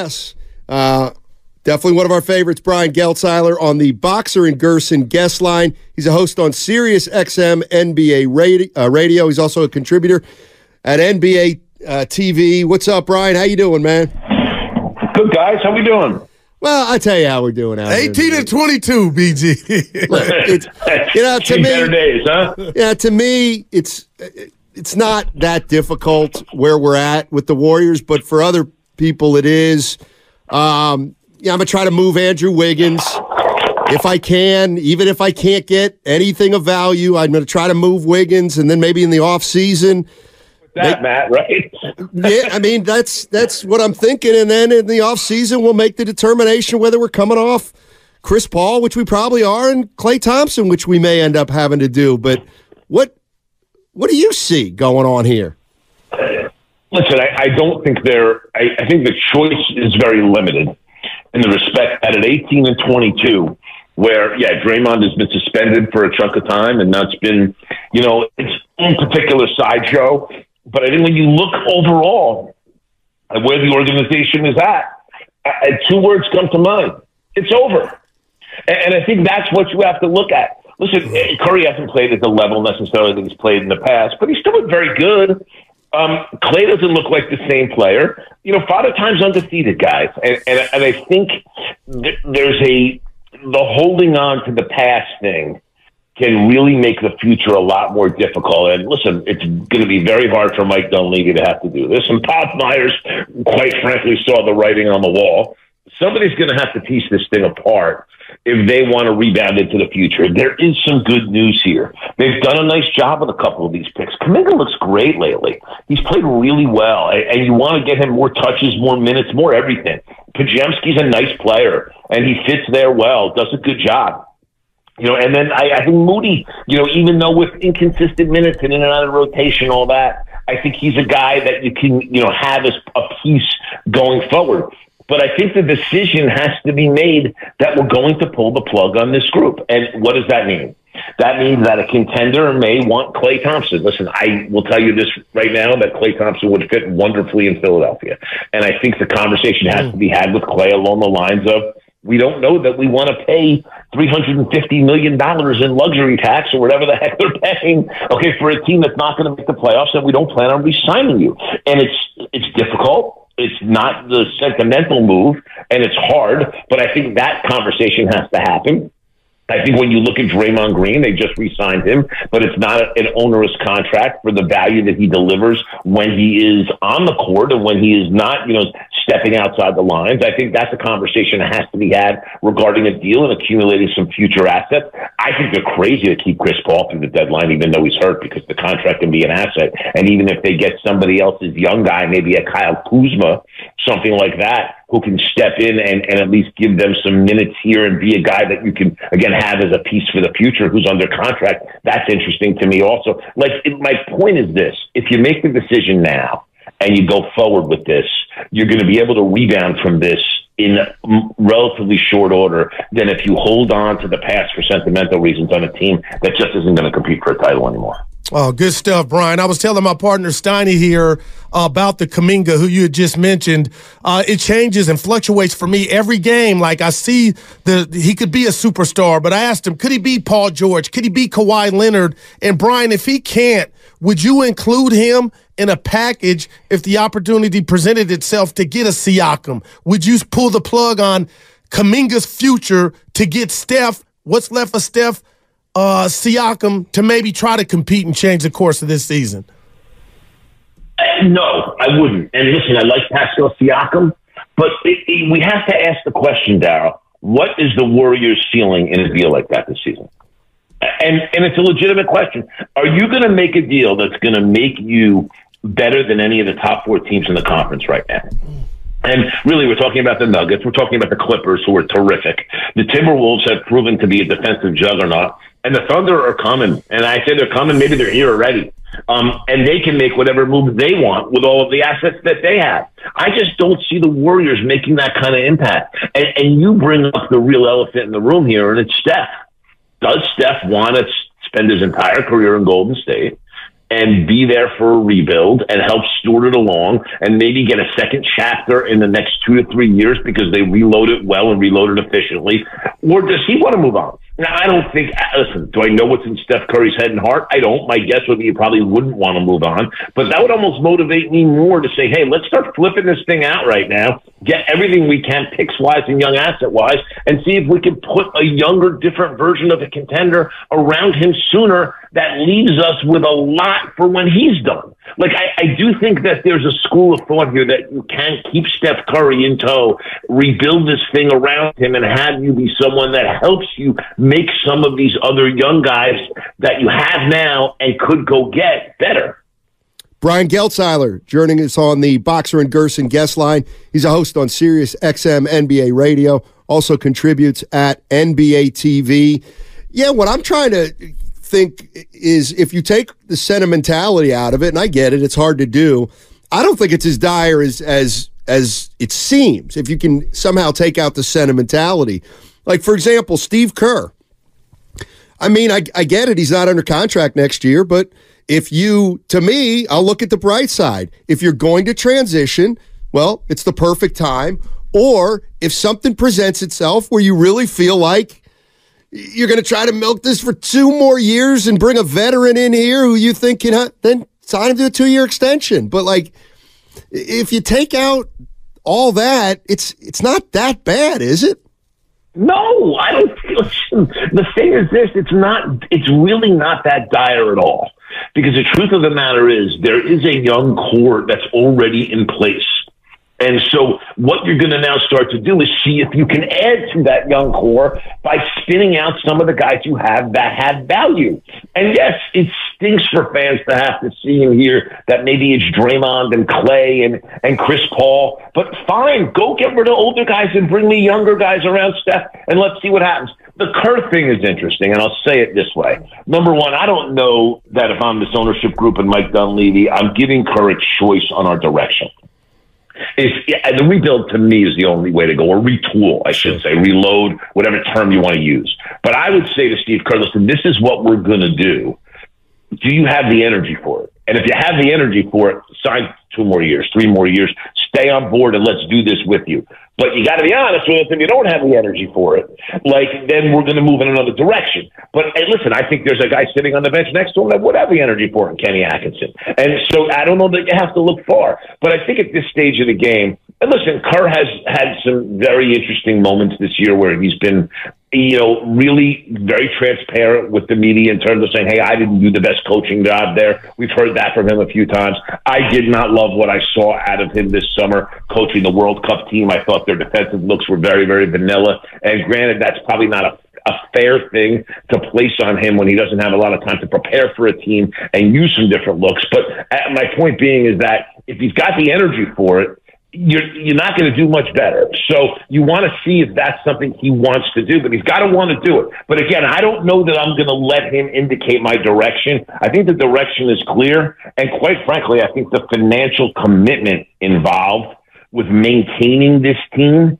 Yes. Uh, definitely one of our favorites, Brian Geltzeiler, on the Boxer and Gerson guest line. He's a host on Sirius XM NBA radio, uh, radio. He's also a contributor at NBA uh, TV. What's up, Brian? How you doing, man? Good, guys. How we doing? Well, I tell you how we're doing out 18 and 22, BG. it's, you know, to me, Better days, huh? yeah, to me, it's it's not that difficult where we're at with the Warriors, but for other people, it is. Um, yeah, I'm gonna try to move Andrew Wiggins if I can, even if I can't get anything of value. I'm gonna try to move Wiggins, and then maybe in the off season. That, Matt, right? yeah, I mean that's that's what I'm thinking, and then in the off season we'll make the determination whether we're coming off Chris Paul, which we probably are, and Klay Thompson, which we may end up having to do. But what what do you see going on here? Listen, I, I don't think they're. I, I think the choice is very limited in the respect that at 18 and 22, where yeah, Draymond has been suspended for a chunk of time, and that's been, you know, its own particular sideshow. But I think when you look overall at where the organization is at, uh, two words come to mind: it's over. And, and I think that's what you have to look at. Listen, Curry hasn't played at the level necessarily that he's played in the past, but he's still very good. Um, Klay doesn't look like the same player. You know, Father Time's undefeated, guys, and and, and I think th- there's a the holding on to the past thing can really make the future a lot more difficult. And listen, it's going to be very hard for Mike Dunleavy to have to do this. And Bob Myers, quite frankly, saw the writing on the wall. Somebody's going to have to piece this thing apart if they want to rebound into the future. There is some good news here. They've done a nice job with a couple of these picks. Kuminga looks great lately. He's played really well, and you want to get him more touches, more minutes, more everything. Podziemski's a nice player, and he fits there well, does a good job. You know, and then I, I think Moody, you know, even though with inconsistent minutes and in and out of rotation, all that, I think he's a guy that you can, you know, have as a piece going forward. But I think the decision has to be made that we're going to pull the plug on this group. And what does that mean? That means that a contender may want Klay Thompson. Listen, I will tell you this right now that Klay Thompson would fit wonderfully in Philadelphia. And I think the conversation has to be had with Klay along the lines of we don't know that we want to pay $350 million in luxury tax or whatever the heck they're paying, okay, for a team that's not going to make the playoffs and we don't plan on re-signing you. And it's, it's difficult. Not the sentimental move and it's hard, but I think that conversation has to happen. I think when you look at Draymond Green, they just re-signed him, but it's not an onerous contract for the value that he delivers when he is on the court and when he is not, you know, stepping outside the lines. I think that's a conversation that has to be had regarding a deal and accumulating some future assets. I think they're crazy to keep Chris Paul through the deadline, even though he's hurt, because the contract can be an asset. And even if they get somebody else's young guy, maybe a Kyle Kuzma, something like that, who can step in and, and at least give them some minutes here and be a guy that you can again have as a piece for the future who's under contract. That's interesting to me also. Like my point is this: if you make the decision now and you go forward with this, you're going to be able to rebound from this in relatively short order than if you hold on to the past for sentimental reasons on a team that just isn't going to compete for a title anymore. Oh, good stuff, Brian. I was telling my partner Steiny here about the Kuminga, who you had just mentioned. Uh, it changes and fluctuates for me every game. Like I see the he could be a superstar, but I asked him, could he be Paul George? Could he be Kawhi Leonard? And Brian, if he can't, would you include him in a package if the opportunity presented itself to get a Siakam? Would you pull the plug on Kuminga's future to get Steph? What's left for Steph? Uh, Siakam to maybe try to compete and change the course of this season? No, I wouldn't. And listen, I like Pascal Siakam, but it, it, we have to ask the question, Daryl. What is the Warriors feeling in a deal like that this season? And and it's a legitimate question. Are you going to make a deal that's going to make you better than any of the top four teams in the conference right now? And really, we're talking about the Nuggets. We're talking about the Clippers, who are terrific. The Timberwolves have proven to be a defensive juggernaut and the Thunder are coming. And I say they're coming. Maybe they're here already. Um, and they can make whatever move they want with all of the assets that they have. I just don't see the Warriors making that kind of impact. And, and you bring up the real elephant in the room here, and it's Steph. Does Steph want to spend his entire career in Golden State? and be there for a rebuild and help steward it along and maybe get a second chapter in the next two to three years because they reload it well and reload it efficiently? Or does he want to move on? Now, I don't think, uh, listen, do I know what's in Steph Curry's head and heart? I don't. My guess would be you probably wouldn't want to move on. But that would almost motivate me more to say, hey, let's start flipping this thing out right now, get everything we can, picks wise and young asset wise, and see if we can put a younger, different version of a contender around him sooner that leaves us with a lot for when he's done. Like, I, I do think that there's a school of thought here that you can't keep Steph Curry in tow, rebuild this thing around him, and have you be someone that helps you make some of these other young guys that you have now and could go get better. Brian Geltzeiler joining us on the Boxer and Gerson guest line. He's a host on Sirius XM NBA Radio, also contributes at NBA TV. Yeah, what I'm trying to think is if you take the sentimentality out of it, and I get it, it's hard to do. I don't think it's as dire as as as it seems. If you can somehow take out the sentimentality, like for example, Steve Kerr. I mean, I, I get it; he's not under contract next year, but if you, to me, I'll look at the bright side. If you're going to transition, well, it's the perfect time. Or if something presents itself where you really feel like you're going to try to milk this for two more years and bring a veteran in here who you think can then sign him to a two year extension. But like, if you take out all that, it's it's not that bad, is it? No, I don't. Listen, the thing is this: it's not. It's really not that dire at all. Because the truth of the matter is, there is a young core that's already in place. And so what you're going to now start to do is see if you can add to that young core by spinning out some of the guys you have that have value. And yes, it stinks for fans to have to see and hear that maybe it's Draymond and Klay and, and Chris Paul. But fine, go get rid of older guys and bring me younger guys around Steph and let's see what happens. The Kerr thing is interesting, and I'll say it this way. Number one, I don't know that if I'm this ownership group and Mike Dunleavy, I'm giving Kerr a choice on our direction is the rebuild to me is the only way to go, or retool, I should say, reload, whatever term you want to use. But I would say to Steve Kerr, listen, this is what we're going to do. Do you have the energy for it? And if you have the energy for it, sign two more years, three more years, stay on board and let's do this with you. But you got to be honest with us. If you don't have the energy for it, like then we're going to move in another direction. But hey, listen, I think there's a guy sitting on the bench next to him that would have the energy for it, Kenny Atkinson. And so I don't know that you have to look far. But I think at this stage of the game, and listen, Kerr has had some very interesting moments this year where he's been you know, really very transparent with the media in terms of saying, hey, I didn't do the best coaching job there. We've heard that from him a few times. I did not love what I saw out of him this summer coaching the World Cup team. I thought their defensive looks were very, very vanilla. And granted, that's probably not a a fair thing to place on him when he doesn't have a lot of time to prepare for a team and use some different looks. But uh, my point being is that if he's got the energy for it, you're you're not going to do much better. So you want to see if that's something he wants to do, but he's got to want to do it. But again, I don't know that I'm going to let him indicate my direction. I think the direction is clear, and quite frankly, I think the financial commitment involved with maintaining this team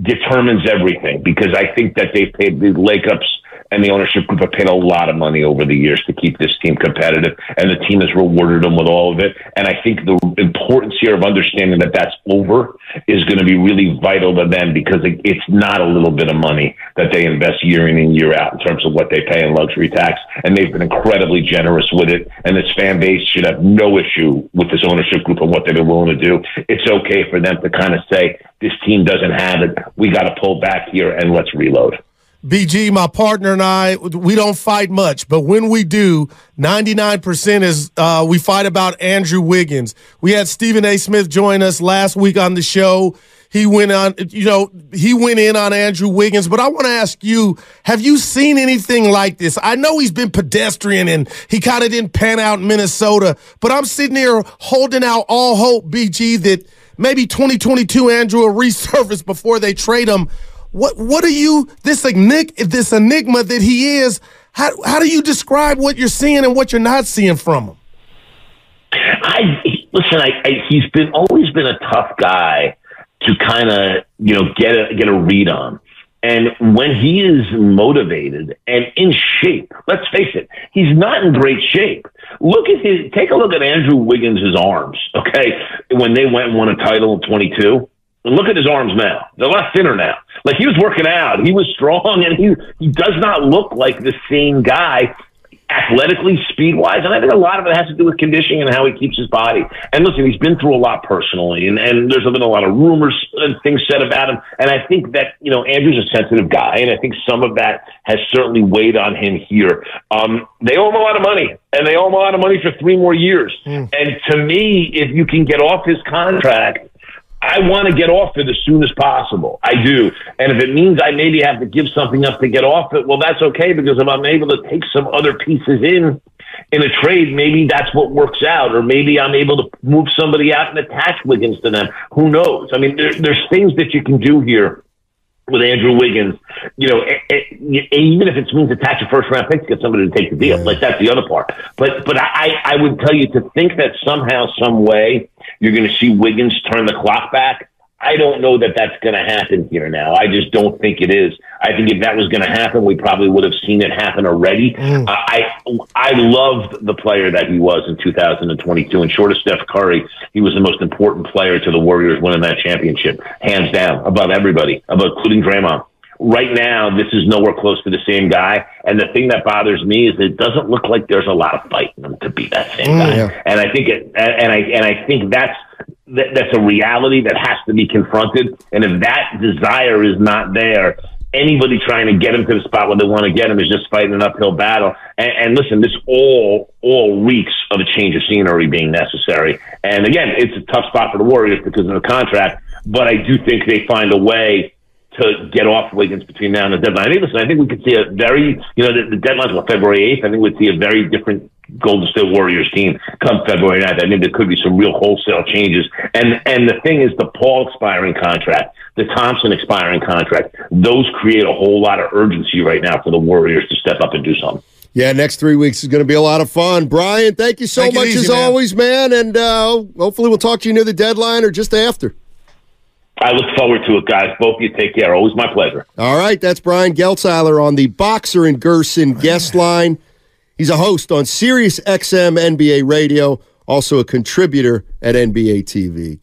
determines everything because I think that they've paid the Lacobs and the ownership group have paid a lot of money over the years to keep this team competitive, and the team has rewarded them with all of it. And I think the importance here of understanding that that's over is going to be really vital to them because it's not a little bit of money that they invest year in and year out in terms of what they pay in luxury tax, and they've been incredibly generous with it. And this fan base should have no issue with this ownership group and what they've been willing to do. It's okay for them to kind of say this team doesn't have it. We got to pull back here and let's reload. BG, my partner and I, we don't fight much, but when we do, 99% is uh, we fight about Andrew Wiggins. We had Stephen A. Smith join us last week on the show. He went on, you know, he went in on Andrew Wiggins, but I want to ask you, have you seen anything like this? I know he's been pedestrian and he kind of didn't pan out in Minnesota, but I'm sitting here holding out all hope, BG, that maybe 2022 Andrew will resurface before they trade him. What what are you this enigma, this enigma that he is? How how do you describe what you're seeing and what you're not seeing from him? I listen. I, I he's been always been a tough guy to kind of you know get a get a read on. And when he is motivated and in shape, let's face it, he's not in great shape. Look at his. Take a look at Andrew Wiggins' arms. Okay, when they went and won a title in 22. Look at his arms now. They're a lot thinner now. Like he was working out. He was strong, and he he does not look like the same guy athletically, speed wise, and I think a lot of it has to do with conditioning and how he keeps his body. And listen, he's been through a lot personally, and, and there's been a lot of rumors and things said about him. And I think that you know Andrew's a sensitive guy, and I think some of that has certainly weighed on him here. Um, they owe him a lot of money, and they owe him a lot of money for three more years. Mm. And to me, if you can get off his contract I want to get off it as soon as possible. I do. And if it means I maybe have to give something up to get off it, well, that's okay because if I'm able to take some other pieces in in a trade, maybe that's what works out, or maybe I'm able to move somebody out and attach Wiggins to them. Who knows? I mean, there, there's things that you can do here with Andrew Wiggins, you know, it, it, even if it means attach a first round pick to get somebody to take the deal, yeah. like that's the other part. But but I I would tell you to think that somehow, some way, you're going to see Wiggins turn the clock back. I don't know that that's going to happen here now. I just don't think it is. I think if that was going to happen, we probably would have seen it happen already. Mm. Uh, I I loved the player that he was in 2022, and short of Steph Curry, he was the most important player to the Warriors winning that championship, hands down, above everybody, above including Draymond. Right now, this is nowhere close to the same guy. And the thing that bothers me is it doesn't look like there's a lot of fight in him to be that same mm, guy. Yeah. And I think it, and I and I think that's that, that's a reality that has to be confronted. And if that desire is not there, anybody trying to get him to the spot where they want to get him is just fighting an uphill battle. And, and listen, this all all reeks of a change of scenery being necessary. And again, it's a tough spot for the Warriors because of the contract. But I do think they find a way to get off Wiggins between now and the deadline. I think, listen, I think we could see a very, you know, the, the deadline's on February 8th. I think we'd see a very different Golden State Warriors team come February 9th. I think there could be some real wholesale changes. And and the thing is, the Paul expiring contract, the Thompson expiring contract, those create a whole lot of urgency right now for the Warriors to step up and do something. Yeah, next three weeks is going to be a lot of fun. Brian, thank you so Take much easy, as man. always, man. And uh, hopefully we'll talk to you near the deadline or just after. I look forward to it, guys. Both of you take care. Always my pleasure. All right, that's Brian Geltzeiler on the Boxer and Gerson guest line. He's a host on Sirius XM NBA Radio, also a contributor at NBA TV.